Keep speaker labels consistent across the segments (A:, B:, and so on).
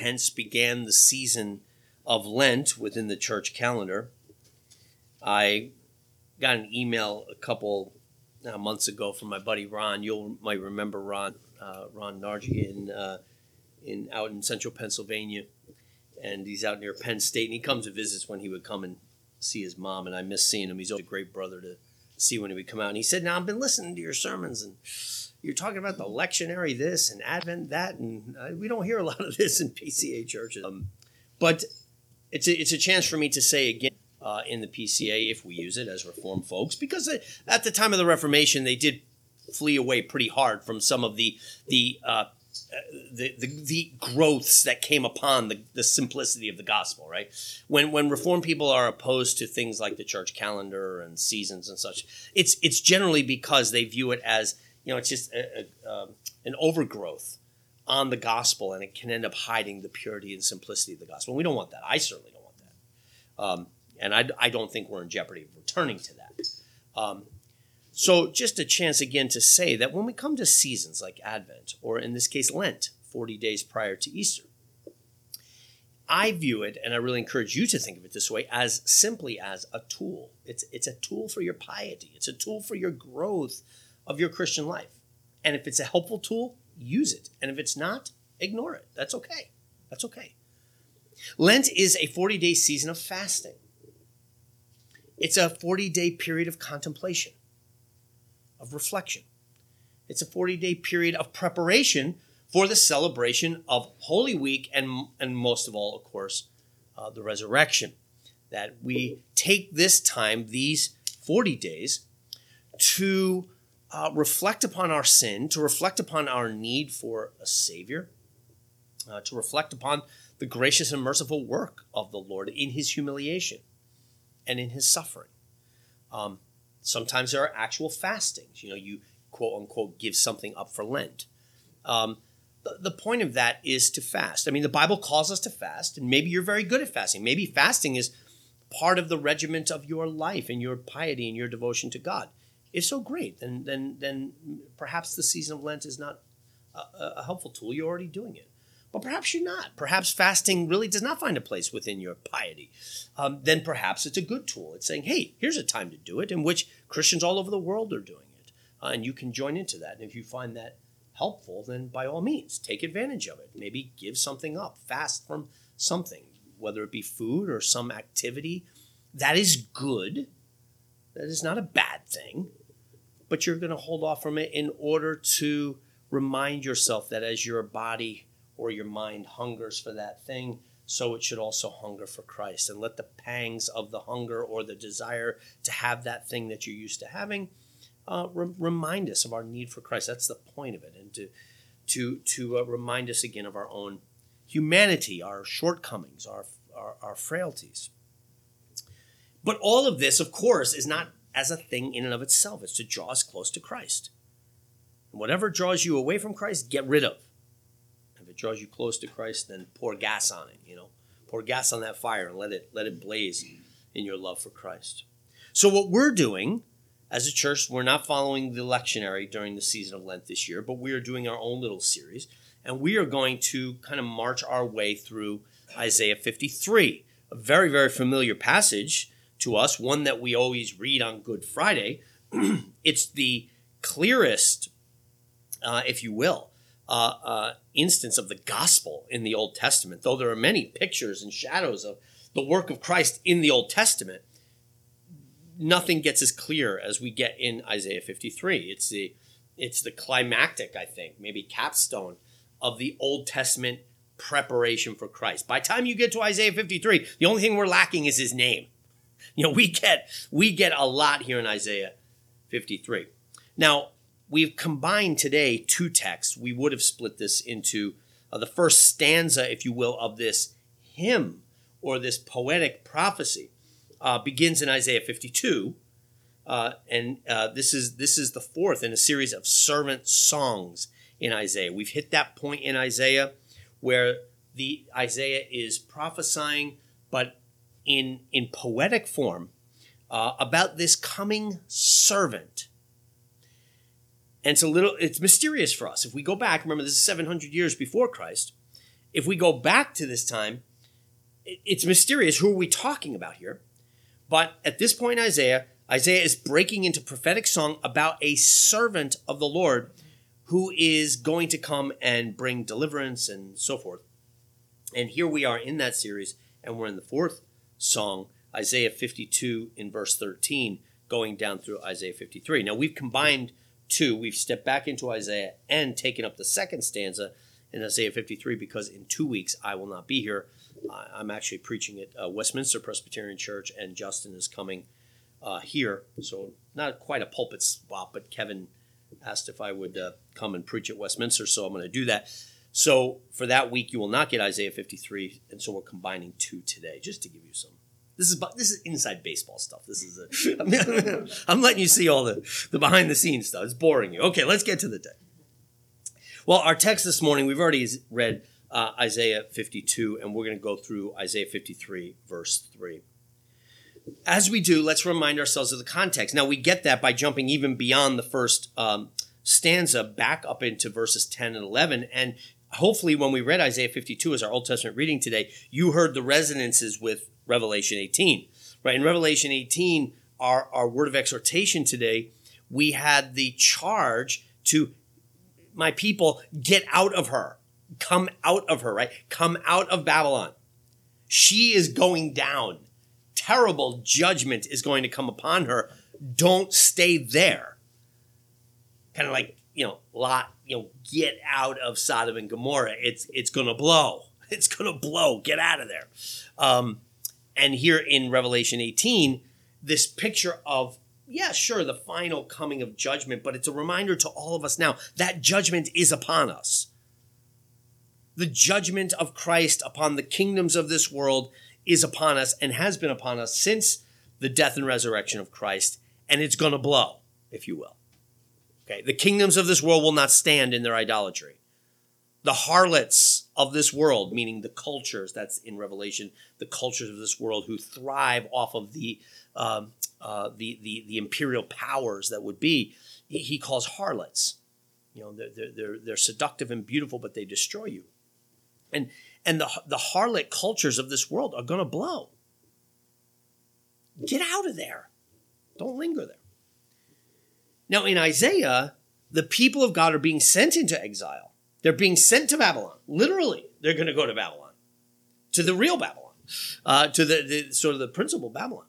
A: hence began the season of Lent within the church calendar. I got an email a couple uh, months ago from my buddy Ron. You might remember Ron uh, Ron Nargi in uh, in out in central Pennsylvania, and he's out near Penn State. And he comes and visits when he would come and see his mom. And I miss seeing him. He's a great brother to see when he would come out. And he said, "Now I've been listening to your sermons and." You're talking about the lectionary this and Advent that, and uh, we don't hear a lot of this in PCA churches. Um, but it's a, it's a chance for me to say again uh, in the PCA if we use it as Reformed folks, because at the time of the Reformation they did flee away pretty hard from some of the the uh, the, the, the growths that came upon the, the simplicity of the gospel, right? When when reformed people are opposed to things like the church calendar and seasons and such, it's it's generally because they view it as you know it's just a, a, um, an overgrowth on the gospel, and it can end up hiding the purity and simplicity of the gospel. And we don't want that. I certainly don't want that, um, and I, I don't think we're in jeopardy of returning to that. Um, so, just a chance again to say that when we come to seasons like Advent, or in this case, Lent, 40 days prior to Easter, I view it, and I really encourage you to think of it this way, as simply as a tool. It's, it's a tool for your piety, it's a tool for your growth of your Christian life. And if it's a helpful tool, use it. And if it's not, ignore it. That's okay. That's okay. Lent is a 40 day season of fasting, it's a 40 day period of contemplation of reflection. It's a 40 day period of preparation for the celebration of Holy Week and, and most of all, of course, uh, the resurrection. That we take this time, these 40 days, to uh, reflect upon our sin, to reflect upon our need for a Savior, uh, to reflect upon the gracious and merciful work of the Lord in His humiliation and in His suffering. Um, Sometimes there are actual fastings. You know, you quote unquote give something up for Lent. Um, the, the point of that is to fast. I mean, the Bible calls us to fast, and maybe you're very good at fasting. Maybe fasting is part of the regiment of your life and your piety and your devotion to God. If so, great. Then, then, then perhaps the season of Lent is not a, a helpful tool. You're already doing it. But perhaps you're not. Perhaps fasting really does not find a place within your piety. Um, then perhaps it's a good tool. It's saying, hey, here's a time to do it in which Christians all over the world are doing it. Uh, and you can join into that. And if you find that helpful, then by all means, take advantage of it. Maybe give something up, fast from something, whether it be food or some activity. That is good. That is not a bad thing. But you're going to hold off from it in order to remind yourself that as your body or your mind hungers for that thing, so it should also hunger for Christ. And let the pangs of the hunger or the desire to have that thing that you're used to having uh, re- remind us of our need for Christ. That's the point of it, and to to to uh, remind us again of our own humanity, our shortcomings, our, our our frailties. But all of this, of course, is not as a thing in and of itself. It's to draw us close to Christ. And whatever draws you away from Christ, get rid of draws you close to Christ, then pour gas on it. You know, pour gas on that fire and let it let it blaze in your love for Christ. So what we're doing as a church, we're not following the lectionary during the season of Lent this year, but we are doing our own little series, and we are going to kind of march our way through Isaiah 53, a very very familiar passage to us, one that we always read on Good Friday. it's the clearest, uh, if you will, uh, uh, instance of the gospel in the Old Testament. Though there are many pictures and shadows of the work of Christ in the Old Testament, nothing gets as clear as we get in Isaiah 53. It's the it's the climactic, I think, maybe capstone of the Old Testament preparation for Christ. By time you get to Isaiah 53, the only thing we're lacking is his name. You know, we get we get a lot here in Isaiah 53. Now, we've combined today two texts. We would have split this into uh, the first stanza, if you will, of this hymn or this poetic prophecy uh, begins in Isaiah 52. Uh, and uh, this is this is the fourth in a series of servant songs in Isaiah. We've hit that point in Isaiah where the Isaiah is prophesying, but in in poetic form, uh, about this coming servant and it's a little it's mysterious for us if we go back remember this is 700 years before christ if we go back to this time, it's mysterious. Who are we talking about here? But at this point in Isaiah, Isaiah is breaking into prophetic song about a servant of the Lord who is going to come and bring deliverance and so forth. And here we are in that series, and we're in the fourth song, Isaiah 52 in verse 13, going down through Isaiah 53. Now we've combined two, we've stepped back into Isaiah and taken up the second stanza in Isaiah 53 because in two weeks I will not be here. I'm actually preaching at uh, Westminster Presbyterian Church, and Justin is coming uh, here. So, not quite a pulpit spot, but Kevin asked if I would uh, come and preach at Westminster, so I'm going to do that. So, for that week, you will not get Isaiah 53, and so we're combining two today, just to give you some. This is this is inside baseball stuff. This is a. I'm, I'm letting you see all the the behind the scenes stuff. It's boring you. Okay, let's get to the day. Well, our text this morning, we've already read uh, Isaiah 52, and we're going to go through Isaiah 53, verse 3. As we do, let's remind ourselves of the context. Now, we get that by jumping even beyond the first um, stanza back up into verses 10 and 11. And hopefully, when we read Isaiah 52 as our Old Testament reading today, you heard the resonances with Revelation 18. Right? In Revelation 18, our, our word of exhortation today, we had the charge to my people get out of her come out of her, right? Come out of Babylon. She is going down. Terrible judgment is going to come upon her. Don't stay there. Kind of like, you know, Lot, you know, get out of Sodom and Gomorrah. It's it's gonna blow. It's gonna blow. Get out of there. Um, and here in Revelation 18, this picture of yeah, sure, the final coming of judgment, but it's a reminder to all of us now that judgment is upon us the judgment of Christ upon the kingdoms of this world is upon us and has been upon us since the death and resurrection of Christ, and it's going to blow, if you will. Okay, the kingdoms of this world will not stand in their idolatry. The harlots of this world, meaning the cultures, that's in Revelation, the cultures of this world who thrive off of the um, uh, the, the the imperial powers that would be, he, he calls harlots. You know, they're, they're, they're seductive and beautiful, but they destroy you and and the the harlot cultures of this world are going to blow. Get out of there. Don't linger there. Now in Isaiah, the people of God are being sent into exile. They're being sent to Babylon. Literally, they're going to go to Babylon, to the real Babylon, uh, to the, the sort of the principal Babylon.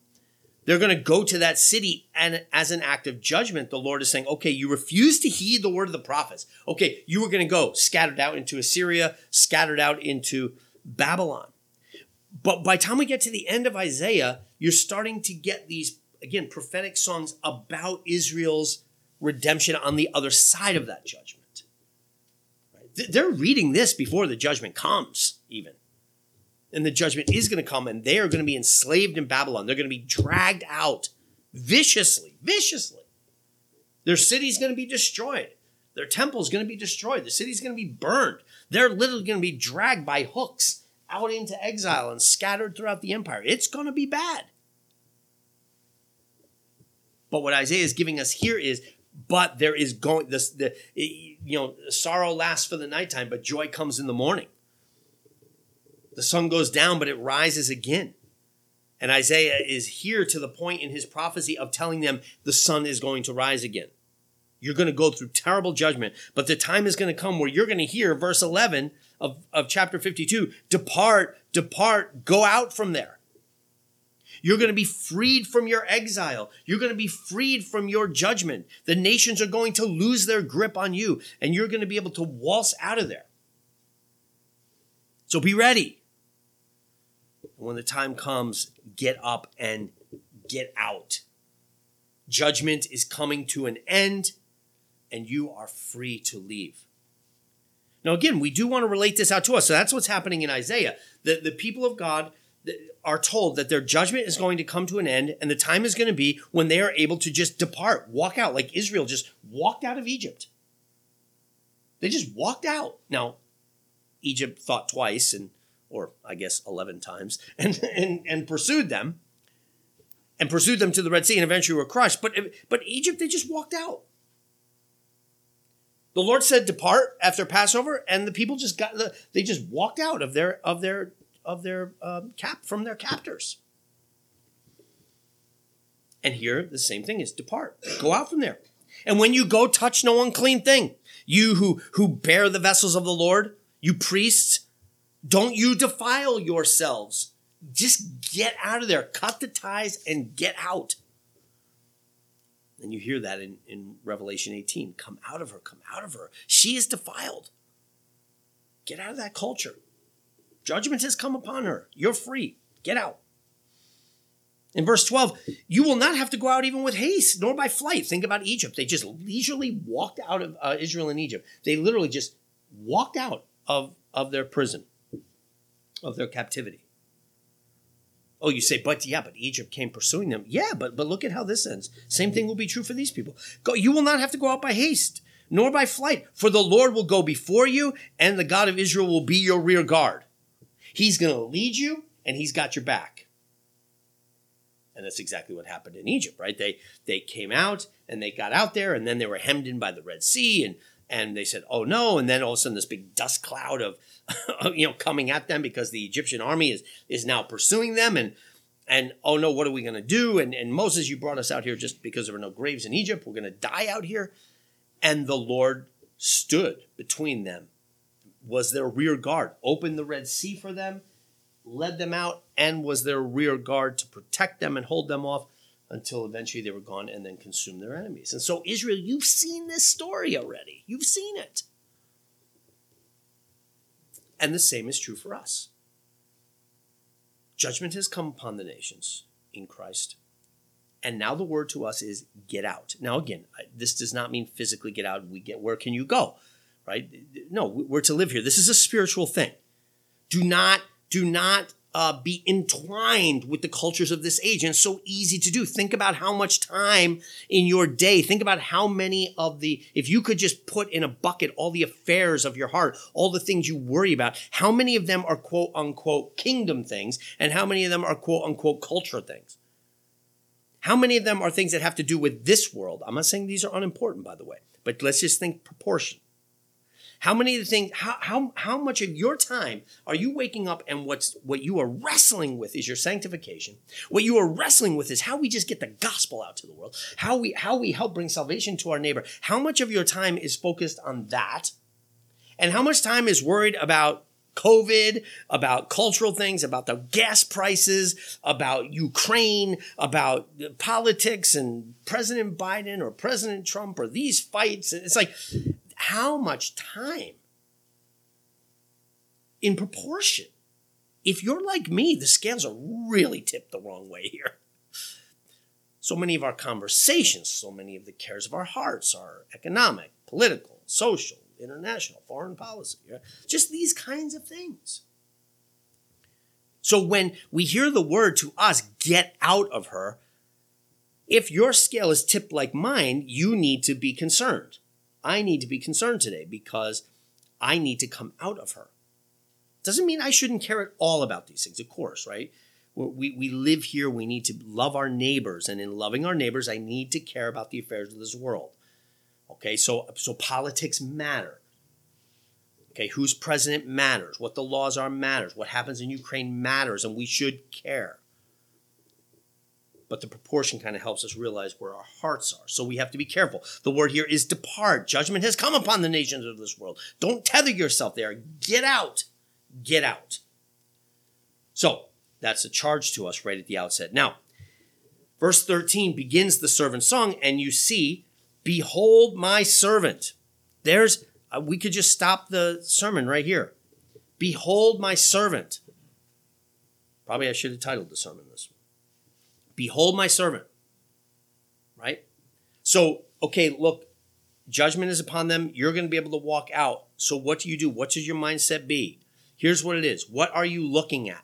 A: They're going to go to that city, and as an act of judgment, the Lord is saying, okay, you refuse to heed the word of the prophets. Okay, you are going to go scattered out into Assyria, scattered out into Babylon. But by the time we get to the end of Isaiah, you're starting to get these, again, prophetic songs about Israel's redemption on the other side of that judgment. They're reading this before the judgment comes, even and the judgment is going to come, and they are going to be enslaved in Babylon. They're going to be dragged out viciously, viciously. Their city's going to be destroyed. Their temple's going to be destroyed. The city's going to be burned. They're literally going to be dragged by hooks out into exile and scattered throughout the empire. It's going to be bad. But what Isaiah is giving us here is, but there is going this the you know sorrow lasts for the nighttime, but joy comes in the morning. The sun goes down, but it rises again. And Isaiah is here to the point in his prophecy of telling them the sun is going to rise again. You're going to go through terrible judgment, but the time is going to come where you're going to hear verse 11 of, of chapter 52 Depart, depart, go out from there. You're going to be freed from your exile. You're going to be freed from your judgment. The nations are going to lose their grip on you, and you're going to be able to waltz out of there. So be ready when the time comes, get up and get out. Judgment is coming to an end, and you are free to leave. Now, again, we do want to relate this out to us. So that's what's happening in Isaiah. The, the people of God are told that their judgment is going to come to an end, and the time is going to be when they are able to just depart, walk out, like Israel just walked out of Egypt. They just walked out. Now, Egypt thought twice and or I guess 11 times, and, and, and pursued them and pursued them to the Red Sea and eventually were crushed. But, but Egypt, they just walked out. The Lord said, "Depart after Passover," and the people just got they just walked out of their of their of their um, cap from their captors. And here the same thing is depart, go out from there. And when you go, touch no unclean thing. You who who bear the vessels of the Lord, you priests, don't you defile yourselves. Just get out of there. Cut the ties and get out. And you hear that in, in Revelation 18. Come out of her, come out of her. She is defiled. Get out of that culture. Judgment has come upon her. You're free. Get out. In verse 12, you will not have to go out even with haste, nor by flight. Think about Egypt. They just leisurely walked out of uh, Israel and Egypt. They literally just walked out of, of their prison, of their captivity. Oh, you say, but yeah, but Egypt came pursuing them. Yeah, but but look at how this ends. Same thing will be true for these people. Go, you will not have to go out by haste, nor by flight, for the Lord will go before you, and the God of Israel will be your rear guard. He's going to lead you, and he's got your back. And that's exactly what happened in Egypt, right? They they came out and they got out there, and then they were hemmed in by the Red Sea, and and they said, "Oh no!" And then all of a sudden, this big dust cloud of, you know, coming at them because the Egyptian army is is now pursuing them, and and oh no, what are we going to do? And and Moses, you brought us out here just because there were no graves in Egypt. We're going to die out here, and the Lord stood between them, was their rear guard, opened the Red Sea for them, led them out, and was their rear guard to protect them and hold them off until eventually they were gone and then consumed their enemies. And so, Israel, you've seen this story already. You've seen it. And the same is true for us. Judgment has come upon the nations in Christ. And now the word to us is get out. Now, again, this does not mean physically get out. We get where can you go? Right? No, we're to live here. This is a spiritual thing. Do not, do not uh, be entwined with the cultures of this age. And it's so easy to do. Think about how much time in your day, think about how many of the, if you could just put in a bucket all the affairs of your heart, all the things you worry about, how many of them are quote unquote kingdom things and how many of them are quote unquote culture things? How many of them are things that have to do with this world? I'm not saying these are unimportant, by the way, but let's just think proportion. How many of the things, how, how, how much of your time are you waking up and what's, what you are wrestling with is your sanctification. What you are wrestling with is how we just get the gospel out to the world, how we, how we help bring salvation to our neighbor. How much of your time is focused on that? And how much time is worried about COVID, about cultural things, about the gas prices, about Ukraine, about politics and President Biden or President Trump or these fights. It's like how much time in proportion. If you're like me, the scales are really tipped the wrong way here. So many of our conversations, so many of the cares of our hearts are economic, political, social, international, foreign policy, just these kinds of things. So when we hear the word to us, get out of her, if your scale is tipped like mine, you need to be concerned. I need to be concerned today because I need to come out of her. Doesn't mean I shouldn't care at all about these things, of course, right? We, we live here, we need to love our neighbors, and in loving our neighbors, I need to care about the affairs of this world. Okay, so, so politics matter. Okay, who's president matters, what the laws are matters, what happens in Ukraine matters, and we should care but the proportion kind of helps us realize where our hearts are. So we have to be careful. The word here is depart. Judgment has come upon the nations of this world. Don't tether yourself there. Get out. Get out. So that's a charge to us right at the outset. Now, verse 13 begins the servant song, and you see, Behold my servant. There's, uh, we could just stop the sermon right here. Behold my servant. Probably I should have titled the sermon this. Behold my servant. Right? So, okay, look, judgment is upon them. You're going to be able to walk out. So, what do you do? What should your mindset be? Here's what it is. What are you looking at?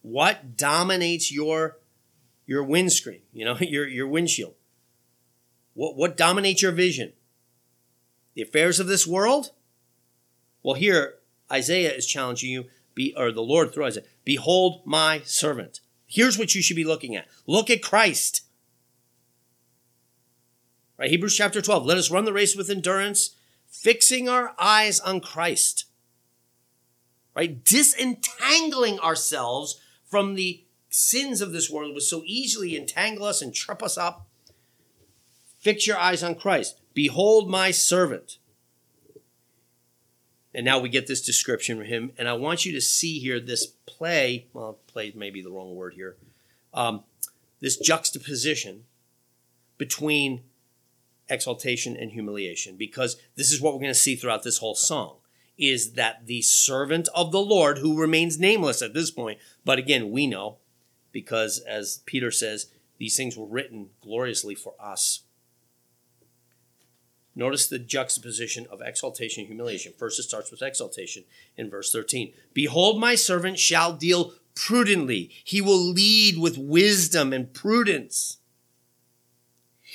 A: What dominates your your windscreen, you know, your your windshield? What what dominates your vision? The affairs of this world? Well, here Isaiah is challenging you, be or the Lord through Isaiah, behold my servant. Here's what you should be looking at. Look at Christ. Right? Hebrews chapter 12. Let us run the race with endurance, fixing our eyes on Christ, right? Disentangling ourselves from the sins of this world, which so easily entangle us and trip us up. Fix your eyes on Christ. Behold my servant. And now we get this description of him. And I want you to see here this play. Well, play may be the wrong word here. Um, this juxtaposition between exaltation and humiliation because this is what we're going to see throughout this whole song is that the servant of the Lord who remains nameless at this point but again we know because as Peter says these things were written gloriously for us Notice the juxtaposition of exaltation and humiliation. First, it starts with exaltation in verse 13. Behold, my servant shall deal prudently. He will lead with wisdom and prudence.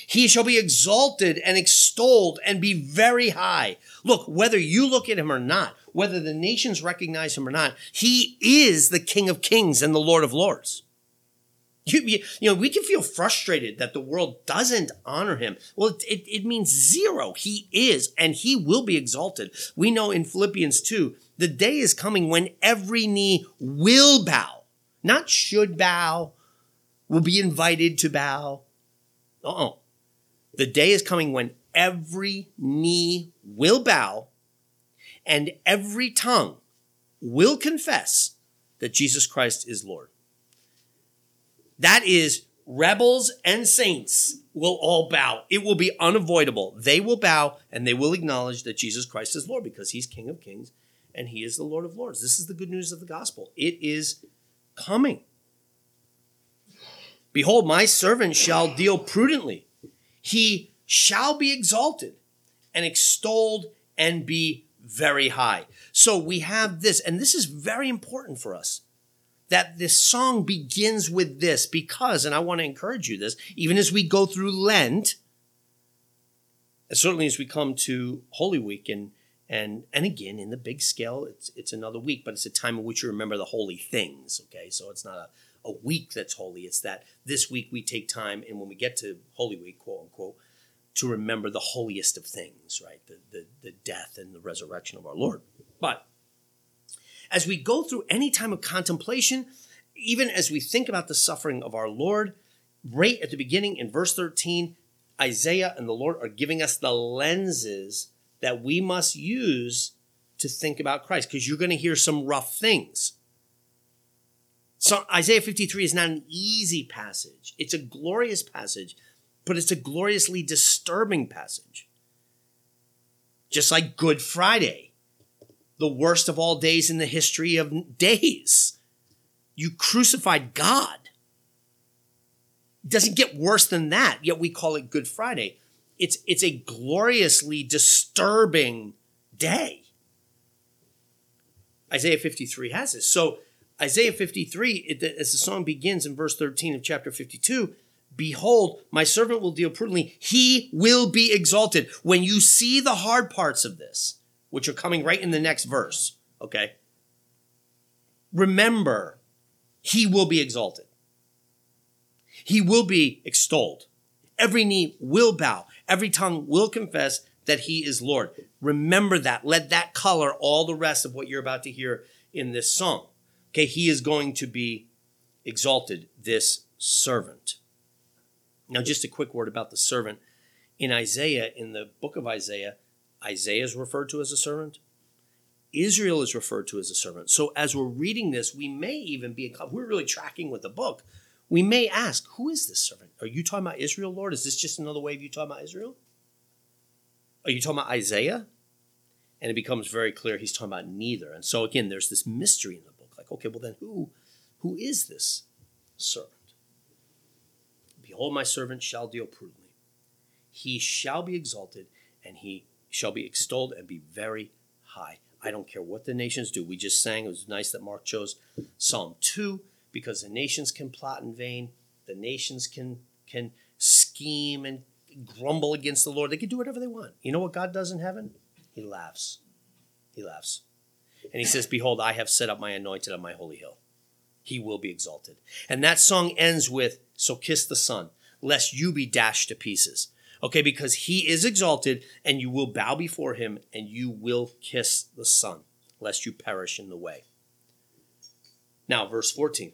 A: He shall be exalted and extolled and be very high. Look, whether you look at him or not, whether the nations recognize him or not, he is the King of kings and the Lord of lords. You, you, you know, we can feel frustrated that the world doesn't honor him. Well, it, it, means zero. He is, and he will be exalted. We know in Philippians 2, the day is coming when every knee will bow, not should bow, will be invited to bow. Uh-uh. The day is coming when every knee will bow and every tongue will confess that Jesus Christ is Lord. That is, rebels and saints will all bow. It will be unavoidable. They will bow and they will acknowledge that Jesus Christ is Lord because he's King of Kings and he is the Lord of Lords. This is the good news of the gospel. It is coming. Behold, my servant shall deal prudently he shall be exalted and extolled and be very high. So we have this, and this is very important for us that this song begins with this because, and I want to encourage you this, even as we go through Lent, and certainly as we come to Holy Week and and and again in the big scale, it's it's another week, but it's a time in which you remember the holy things. Okay, so it's not a a week that's holy. It's that this week we take time, and when we get to Holy Week, quote unquote, to remember the holiest of things, right? The, the, the death and the resurrection of our Lord. But as we go through any time of contemplation, even as we think about the suffering of our Lord, right at the beginning in verse 13, Isaiah and the Lord are giving us the lenses that we must use to think about Christ, because you're going to hear some rough things. So Isaiah 53 is not an easy passage. It's a glorious passage, but it's a gloriously disturbing passage. Just like Good Friday, the worst of all days in the history of days. You crucified God. It doesn't get worse than that, yet we call it Good Friday. It's, it's a gloriously disturbing day. Isaiah 53 has this. So Isaiah 53, it, as the song begins in verse 13 of chapter 52, Behold, my servant will deal prudently. He will be exalted. When you see the hard parts of this, which are coming right in the next verse, okay? Remember, he will be exalted. He will be extolled. Every knee will bow. Every tongue will confess that he is Lord. Remember that. Let that color all the rest of what you're about to hear in this song. Okay, he is going to be exalted, this servant. Now, just a quick word about the servant. In Isaiah, in the book of Isaiah, Isaiah is referred to as a servant. Israel is referred to as a servant. So, as we're reading this, we may even be, we're really tracking with the book. We may ask, who is this servant? Are you talking about Israel, Lord? Is this just another way of you talking about Israel? Are you talking about Isaiah? And it becomes very clear he's talking about neither. And so, again, there's this mystery in the book. Like, okay, well then who who is this servant? Behold, my servant shall deal prudently. He shall be exalted, and he shall be extolled and be very high. I don't care what the nations do. We just sang, it was nice that Mark chose Psalm 2 because the nations can plot in vain. The nations can can scheme and grumble against the Lord. They can do whatever they want. You know what God does in heaven? He laughs. He laughs. And he says, Behold, I have set up my anointed on my holy hill. He will be exalted. And that song ends with, So kiss the Son, lest you be dashed to pieces. Okay, because he is exalted, and you will bow before him, and you will kiss the Son, lest you perish in the way. Now, verse 14,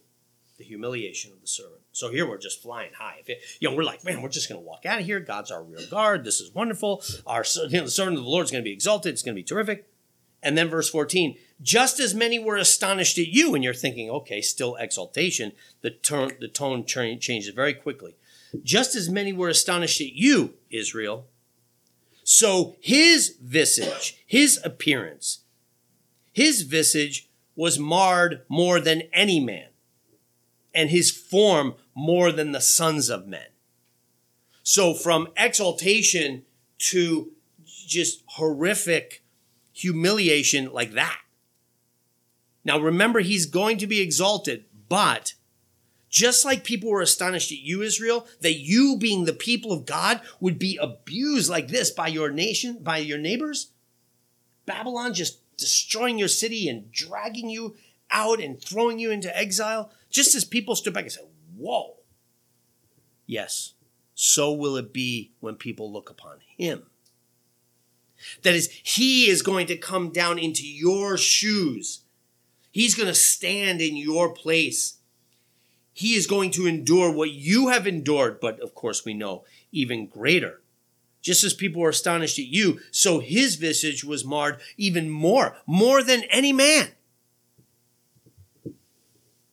A: the humiliation of the servant. So here we're just flying high. It, you know, we're like, man, we're just going to walk out of here. God's our rear guard. This is wonderful. Our you know, the servant of the Lord is going to be exalted. It's going to be terrific. And then verse 14, just as many were astonished at you, and you're thinking, okay, still exaltation. The tone, the tone changes very quickly. Just as many were astonished at you, Israel. So his visage, his appearance, his visage was marred more than any man, and his form more than the sons of men. So from exaltation to just horrific humiliation like that. Now remember, he's going to be exalted, but just like people were astonished at you, Israel, that you being the people of God would be abused like this by your nation, by your neighbors, Babylon just destroying your city and dragging you out and throwing you into exile, just as people stood back and said, Whoa. Yes, so will it be when people look upon him. That is, he is going to come down into your shoes. He's going to stand in your place. He is going to endure what you have endured, but of course, we know even greater. Just as people were astonished at you, so his visage was marred even more, more than any man.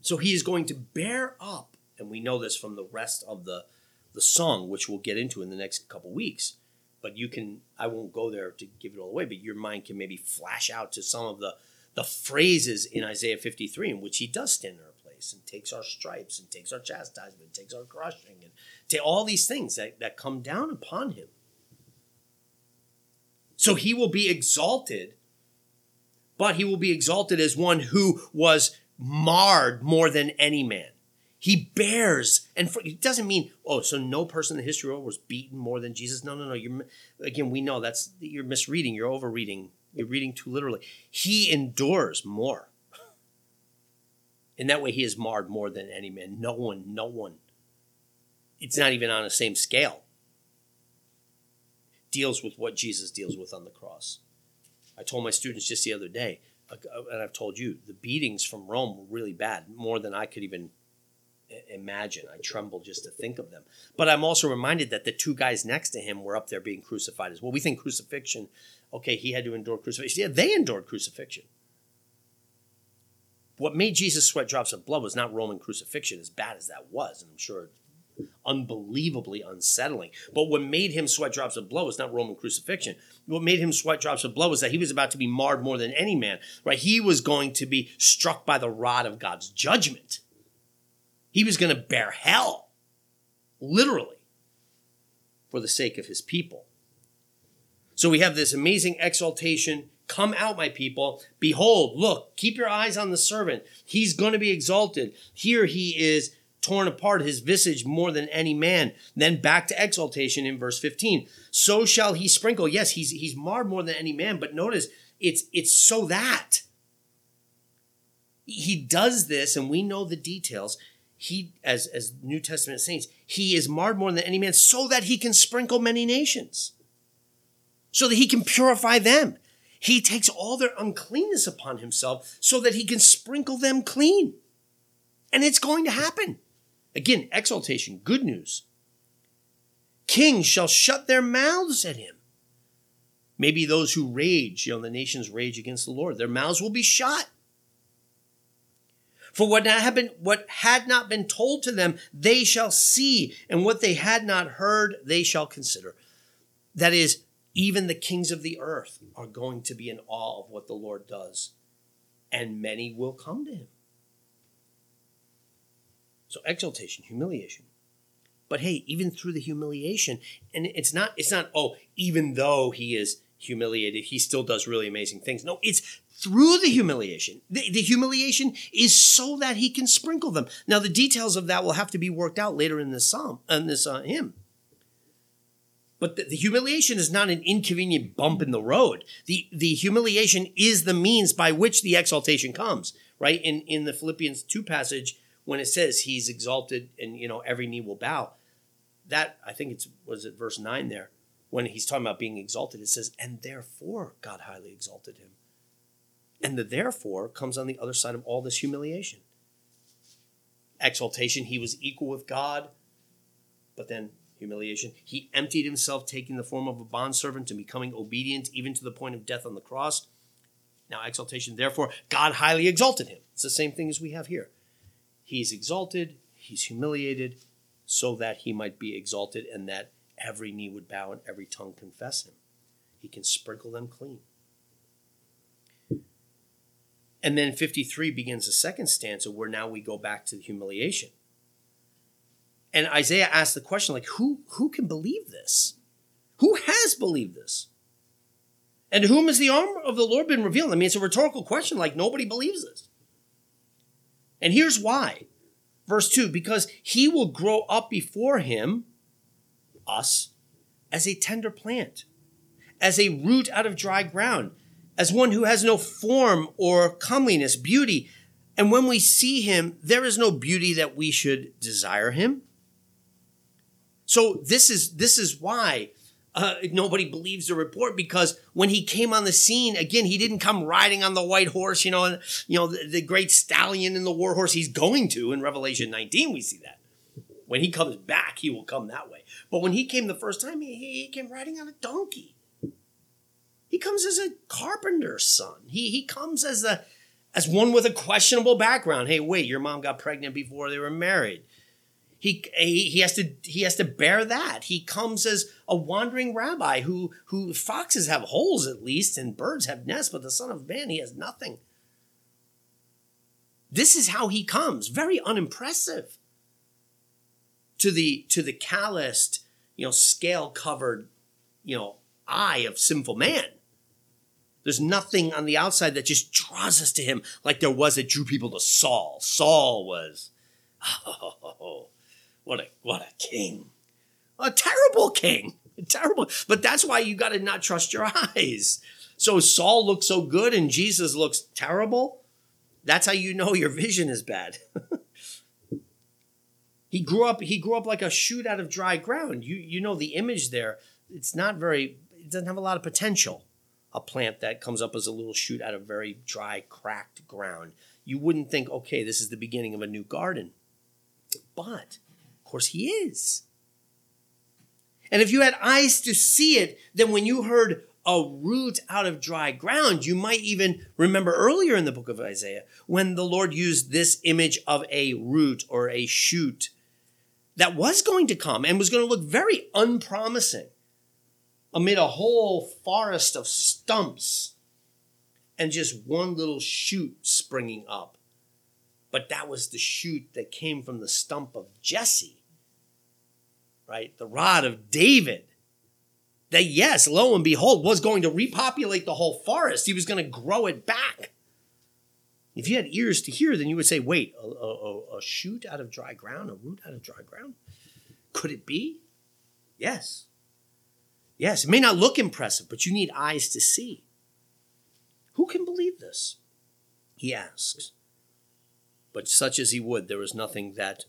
A: So he is going to bear up, and we know this from the rest of the, the song, which we'll get into in the next couple weeks but you can i won't go there to give it all away but your mind can maybe flash out to some of the the phrases in isaiah 53 in which he does stand in and takes our stripes and takes our chastisement takes our crushing and to all these things that, that come down upon him so he will be exalted but he will be exalted as one who was marred more than any man he bears, and for, it doesn't mean oh, so no person in the history of the world was beaten more than Jesus. No, no, no. You're again, we know that's you're misreading. You're overreading. You're reading too literally. He endures more. In that way, he is marred more than any man. No one, no one. It's not even on the same scale. Deals with what Jesus deals with on the cross. I told my students just the other day, uh, and I've told you, the beatings from Rome were really bad, more than I could even imagine. I tremble just to think of them. But I'm also reminded that the two guys next to him were up there being crucified as well. We think crucifixion, okay, he had to endure crucifixion. Yeah, they endured crucifixion. What made Jesus sweat drops of blood was not Roman crucifixion, as bad as that was, and I'm sure unbelievably unsettling. But what made him sweat drops of blood was not Roman crucifixion. What made him sweat drops of blood was that he was about to be marred more than any man, right? He was going to be struck by the rod of God's judgment. He was going to bear hell, literally, for the sake of his people. So we have this amazing exaltation. Come out, my people. Behold, look, keep your eyes on the servant. He's going to be exalted. Here he is torn apart, his visage more than any man. Then back to exaltation in verse 15. So shall he sprinkle. Yes, he's, he's marred more than any man, but notice it's, it's so that. He does this, and we know the details he as as New Testament saints, he is marred more than any man so that he can sprinkle many nations. So that he can purify them. He takes all their uncleanness upon himself so that he can sprinkle them clean. And it's going to happen. Again, exaltation, good news. Kings shall shut their mouths at him. Maybe those who rage, you know, the nations rage against the Lord, their mouths will be shut. For what had, been, what had not been told to them, they shall see, and what they had not heard, they shall consider. That is, even the kings of the earth are going to be in awe of what the Lord does, and many will come to him. So exaltation, humiliation. But hey, even through the humiliation, and it's not, it's not, oh, even though he is humiliated, he still does really amazing things. No, it's through the humiliation. The, the, humiliation is so that he can sprinkle them. Now, the details of that will have to be worked out later in this psalm, in this uh, hymn. But the, the, humiliation is not an inconvenient bump in the road. The, the humiliation is the means by which the exaltation comes, right? In, in the Philippians 2 passage, when it says he's exalted and, you know, every knee will bow, that I think it's was it verse nine there when he's talking about being exalted. It says, "And therefore God highly exalted him." And the therefore comes on the other side of all this humiliation. Exaltation, he was equal with God, but then humiliation. He emptied himself, taking the form of a bondservant and becoming obedient even to the point of death on the cross. Now, exaltation, therefore, God highly exalted him. It's the same thing as we have here. He's exalted, he's humiliated, so that he might be exalted and that every knee would bow and every tongue confess him. He can sprinkle them clean. And then 53 begins the second stanza where now we go back to the humiliation. And Isaiah asks the question like who who can believe this? Who has believed this? And to whom has the arm of the Lord been revealed? I mean, it's a rhetorical question, like nobody believes this. And here's why. Verse 2 because he will grow up before him, us, as a tender plant, as a root out of dry ground, as one who has no form or comeliness, beauty. And when we see him, there is no beauty that we should desire him. So this is this is why uh, nobody believes the report because when he came on the scene again, he didn't come riding on the white horse, you know, you know the, the great stallion and the war horse he's going to in Revelation 19. We see that when he comes back, he will come that way. But when he came the first time, he, he came riding on a donkey. He comes as a carpenter's son. He he comes as a as one with a questionable background. Hey, wait, your mom got pregnant before they were married. He, he, has to he has to bear that. He comes as a wandering rabbi who who foxes have holes at least and birds have nests, but the son of man he has nothing. This is how he comes, very unimpressive to the to the calloused, you know, scale covered, you know, eye of sinful man. There's nothing on the outside that just draws us to him like there was that drew people to Saul. Saul was, oh, what a what a king. A terrible king. Terrible. But that's why you got to not trust your eyes. So Saul looks so good and Jesus looks terrible. That's how you know your vision is bad. he grew up he grew up like a shoot out of dry ground. You you know the image there. It's not very it doesn't have a lot of potential. A plant that comes up as a little shoot out of very dry, cracked ground. You wouldn't think, okay, this is the beginning of a new garden. But course, he is. And if you had eyes to see it, then when you heard a root out of dry ground, you might even remember earlier in the book of Isaiah when the Lord used this image of a root or a shoot that was going to come and was going to look very unpromising amid a whole forest of stumps and just one little shoot springing up. But that was the shoot that came from the stump of Jesse right? The rod of David. That, yes, lo and behold, was going to repopulate the whole forest. He was going to grow it back. If you had ears to hear, then you would say, wait, a, a, a shoot out of dry ground, a root out of dry ground? Could it be? Yes. Yes, it may not look impressive, but you need eyes to see. Who can believe this? He asks. But such as he would, there was nothing that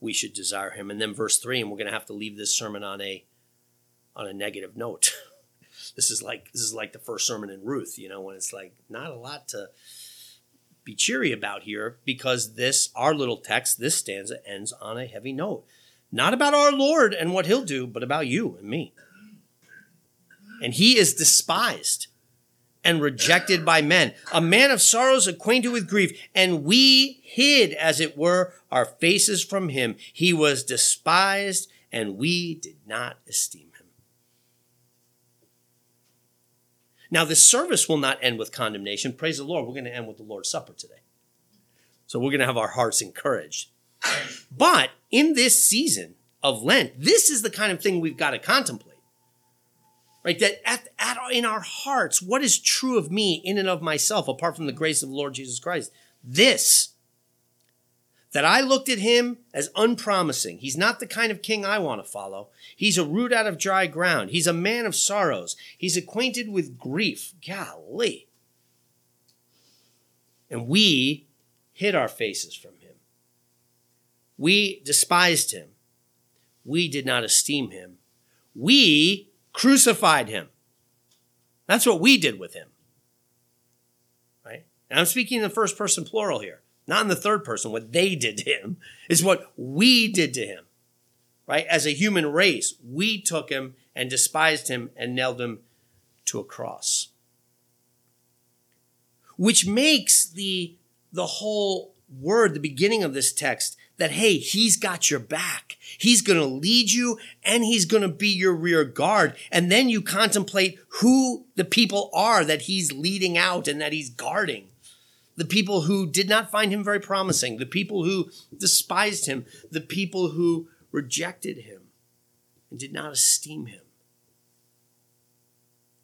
A: we should desire him. And then verse three, and we're going to have to leave this sermon on a on a negative note. this is like this is like the first sermon in Ruth, you know, when it's like not a lot to be cheery about here because this our little text, this stanza ends on a heavy note. Not about our Lord and what he'll do, but about you and me. And he is despised and rejected by men, a man of sorrows, acquainted with grief. And we hid, as it were, our faces from him. He was despised, and we did not esteem him. Now, this service will not end with condemnation. Praise the Lord. We're going to end with the Lord's Supper today. So we're going to have our hearts encouraged. But in this season of Lent, this is the kind of thing we've got to contemplate right? That at, at, in our hearts, what is true of me in and of myself, apart from the grace of the Lord Jesus Christ? This, that I looked at him as unpromising. He's not the kind of king I want to follow. He's a root out of dry ground. He's a man of sorrows. He's acquainted with grief. Golly. And we hid our faces from him. We despised him. we did not esteem him. We crucified him. That's what we did with him. Right? And I'm speaking in the first person plural here, not in the third person. What they did to him is what we did to him. Right? As a human race, we took him and despised him and nailed him to a cross. Which makes the, the whole word, the beginning of this text, that hey, he's got your back. He's going to lead you and he's going to be your rear guard. And then you contemplate who the people are that he's leading out and that he's guarding. The people who did not find him very promising, the people who despised him, the people who rejected him and did not esteem him.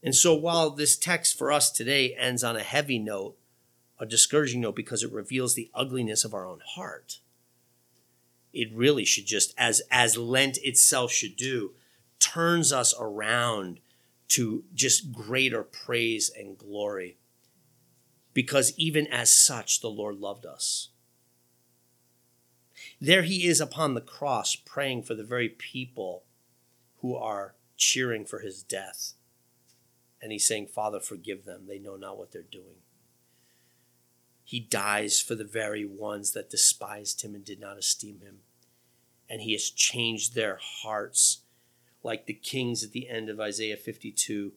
A: And so while this text for us today ends on a heavy note, a discouraging note because it reveals the ugliness of our own heart, it really should just as as Lent itself should do, turns us around to just greater praise and glory. Because even as such the Lord loved us. There he is upon the cross praying for the very people who are cheering for his death. And he's saying, Father, forgive them. They know not what they're doing. He dies for the very ones that despised him and did not esteem him. And he has changed their hearts like the kings at the end of Isaiah 52.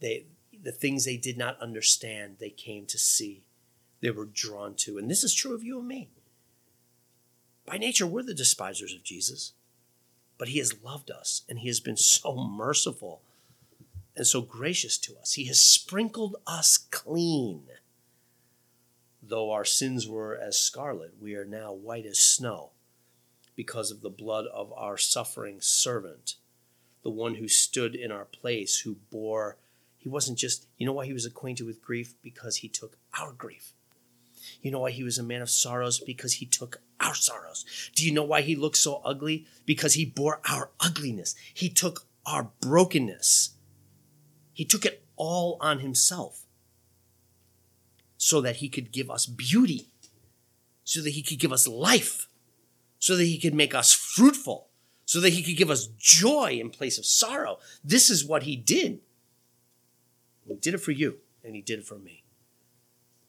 A: They, the things they did not understand, they came to see. They were drawn to. And this is true of you and me. By nature, we're the despisers of Jesus, but he has loved us and he has been so merciful and so gracious to us. He has sprinkled us clean. Though our sins were as scarlet, we are now white as snow because of the blood of our suffering servant, the one who stood in our place, who bore. He wasn't just, you know why he was acquainted with grief? Because he took our grief. You know why he was a man of sorrows? Because he took our sorrows. Do you know why he looked so ugly? Because he bore our ugliness. He took our brokenness. He took it all on himself so that he could give us beauty, so that he could give us life, so that he could make us fruitful, so that he could give us joy in place of sorrow. This is what he did. He did it for you, and he did it for me.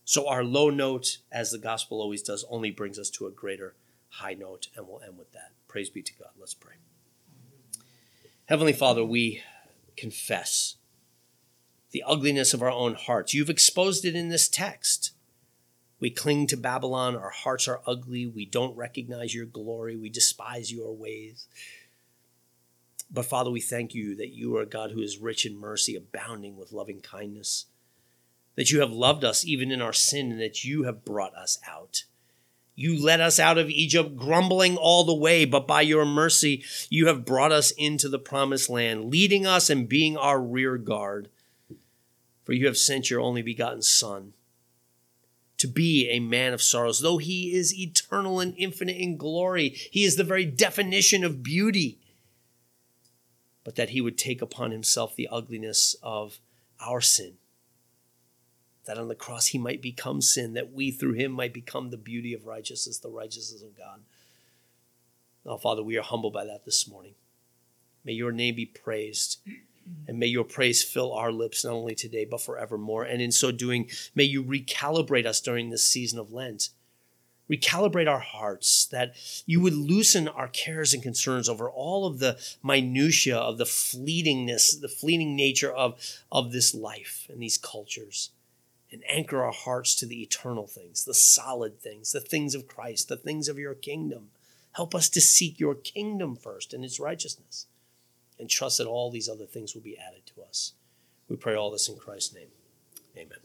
A: So our low note, as the gospel always does, only brings us to a greater high note, and we'll end with that. Praise be to God. Let's pray. Heavenly Father, we confess the ugliness of our own hearts. You've exposed it in this text. We cling to Babylon. Our hearts are ugly. We don't recognize your glory. We despise your ways. But Father, we thank you that you are a God who is rich in mercy, abounding with loving kindness, that you have loved us even in our sin, and that you have brought us out. You led us out of Egypt, grumbling all the way, but by your mercy, you have brought us into the promised land, leading us and being our rear guard. For you have sent your only begotten Son to be a man of sorrows. Though he is eternal and infinite in glory, he is the very definition of beauty. But that he would take upon himself the ugliness of our sin. That on the cross he might become sin, that we through him might become the beauty of righteousness, the righteousness of God. Now, Father, we are humbled by that this morning. May your name be praised. And may your praise fill our lips not only today, but forevermore. And in so doing, may you recalibrate us during this season of Lent. Recalibrate our hearts, that you would loosen our cares and concerns over all of the minutiae of the fleetingness, the fleeting nature of, of this life and these cultures, and anchor our hearts to the eternal things, the solid things, the things of Christ, the things of your kingdom. Help us to seek your kingdom first and its righteousness and trust that all these other things will be added to us. We pray all this in Christ's name. Amen.